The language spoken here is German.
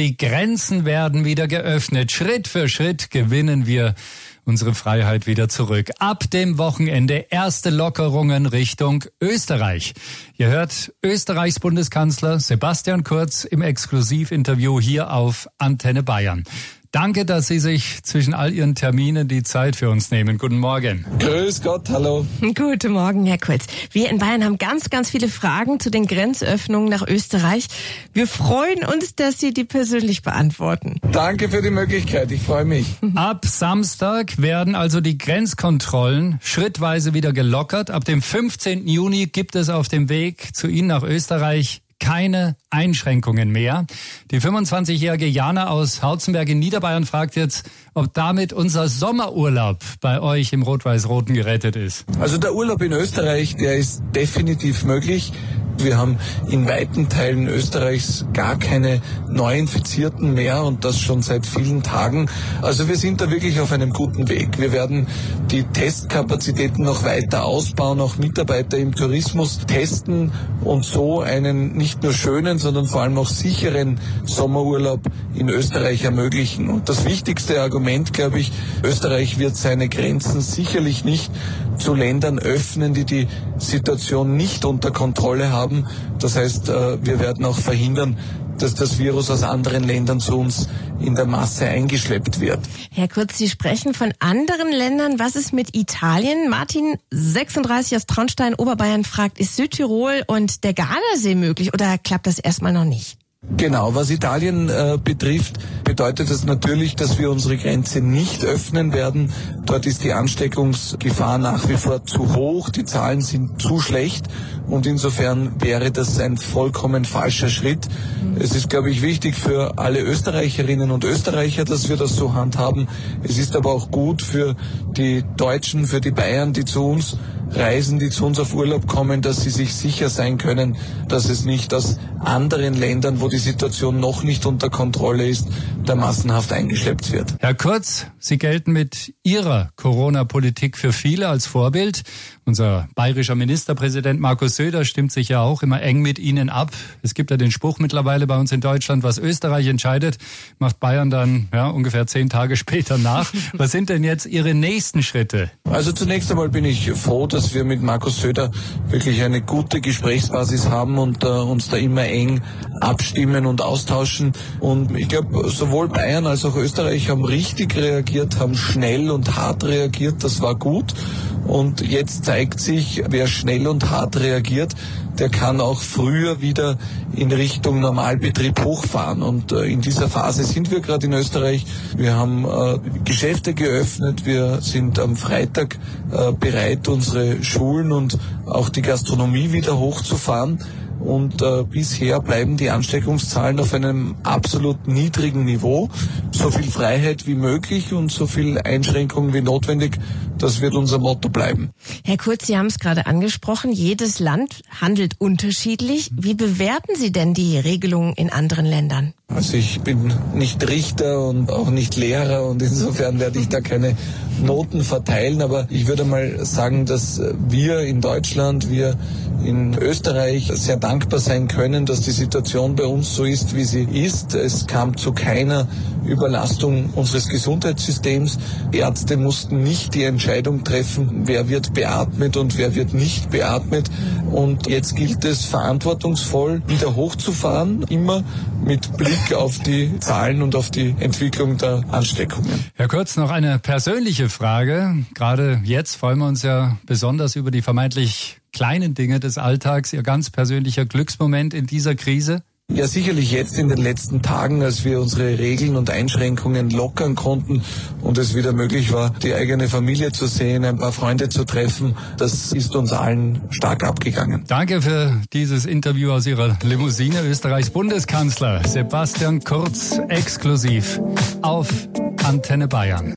Die Grenzen werden wieder geöffnet. Schritt für Schritt gewinnen wir unsere Freiheit wieder zurück. Ab dem Wochenende erste Lockerungen Richtung Österreich. Ihr hört Österreichs Bundeskanzler Sebastian Kurz im Exklusivinterview hier auf Antenne Bayern. Danke, dass Sie sich zwischen all Ihren Terminen die Zeit für uns nehmen. Guten Morgen. Grüß Gott, hallo. Guten Morgen, Herr Kurz. Wir in Bayern haben ganz, ganz viele Fragen zu den Grenzöffnungen nach Österreich. Wir freuen uns, dass Sie die persönlich beantworten. Danke für die Möglichkeit, ich freue mich. Ab Samstag werden also die Grenzkontrollen schrittweise wieder gelockert. Ab dem 15. Juni gibt es auf dem Weg zu Ihnen nach Österreich keine Einschränkungen mehr. Die 25-jährige Jana aus Hauzenberg in Niederbayern fragt jetzt, ob damit unser Sommerurlaub bei euch im Rot-Weiß-Roten gerettet ist. Also der Urlaub in Österreich, der ist definitiv möglich. Wir haben in weiten Teilen Österreichs gar keine Neuinfizierten mehr und das schon seit vielen Tagen. Also wir sind da wirklich auf einem guten Weg. Wir werden die Testkapazitäten noch weiter ausbauen, auch Mitarbeiter im Tourismus testen und so einen nicht nur schönen, sondern vor allem auch sicheren Sommerurlaub in Österreich ermöglichen. Und das wichtigste Argument, glaube ich, Österreich wird seine Grenzen sicherlich nicht zu Ländern öffnen, die die Situation nicht unter Kontrolle haben haben. Das heißt, äh, wir werden auch verhindern, dass das Virus aus anderen Ländern zu uns in der Masse eingeschleppt wird. Herr Kurz, Sie sprechen von anderen Ländern. Was ist mit Italien? Martin, 36 aus Traunstein, Oberbayern, fragt, ist Südtirol und der Gardasee möglich oder klappt das erstmal noch nicht? Genau, was Italien äh, betrifft, bedeutet das natürlich, dass wir unsere Grenze nicht öffnen werden. Dort ist die Ansteckungsgefahr nach wie vor zu hoch, die Zahlen sind zu schlecht und insofern wäre das ein vollkommen falscher Schritt. Es ist, glaube ich, wichtig für alle Österreicherinnen und Österreicher, dass wir das so handhaben. Es ist aber auch gut für die Deutschen, für die Bayern, die zu uns reisen, die zu uns auf Urlaub kommen, dass sie sich sicher sein können, dass es nicht aus anderen Ländern, wo die Situation noch nicht unter Kontrolle ist, der massenhaft eingeschleppt wird. Herr Kurz, Sie gelten mit Ihrer Corona-Politik für viele als Vorbild. Unser bayerischer Ministerpräsident Markus Söder stimmt sich ja auch immer eng mit Ihnen ab. Es gibt ja den Spruch mittlerweile bei uns in Deutschland, was Österreich entscheidet, macht Bayern dann ja, ungefähr zehn Tage später nach. Was sind denn jetzt Ihre nächsten Schritte? Also zunächst einmal bin ich froh, dass wir mit Markus Söder wirklich eine gute Gesprächsbasis haben und äh, uns da immer eng abstimmen und austauschen. Und ich glaube, sowohl Bayern als auch Österreich haben richtig reagiert, haben schnell und hart reagiert. Das war gut. Und jetzt zeigt sich, wer schnell und hart reagiert, der kann auch früher wieder in Richtung Normalbetrieb hochfahren. Und äh, in dieser Phase sind wir gerade in Österreich. Wir haben äh, Geschäfte geöffnet. Wir sind am Freitag äh, bereit, unsere Schulen und auch die Gastronomie wieder hochzufahren und bisher bleiben die Ansteckungszahlen auf einem absolut niedrigen Niveau. So viel Freiheit wie möglich und so viel Einschränkungen wie notwendig, das wird unser Motto bleiben. Herr Kurz, Sie haben es gerade angesprochen, jedes Land handelt unterschiedlich. Wie bewerten Sie denn die Regelungen in anderen Ländern? Also ich bin nicht Richter und auch nicht Lehrer und insofern werde ich da keine Noten verteilen, aber ich würde mal sagen, dass wir in Deutschland, wir in Österreich sehr dankbar sein können, dass die Situation bei uns so ist, wie sie ist. Es kam zu keiner Überlastung unseres Gesundheitssystems. Ärzte mussten nicht die Entscheidung treffen, wer wird beatmet und wer wird nicht beatmet. Und jetzt gilt es verantwortungsvoll wieder hochzufahren, immer mit Blick auf die Zahlen und auf die Entwicklung der Ansteckungen. Herr Kurz, noch eine persönliche Frage. Gerade jetzt freuen wir uns ja besonders über die vermeintlich kleinen Dinge des Alltags, Ihr ganz persönlicher Glücksmoment in dieser Krise? Ja, sicherlich jetzt in den letzten Tagen, als wir unsere Regeln und Einschränkungen lockern konnten und es wieder möglich war, die eigene Familie zu sehen, ein paar Freunde zu treffen, das ist uns allen stark abgegangen. Danke für dieses Interview aus Ihrer Limousine. Österreichs Bundeskanzler Sebastian Kurz exklusiv auf Antenne Bayern.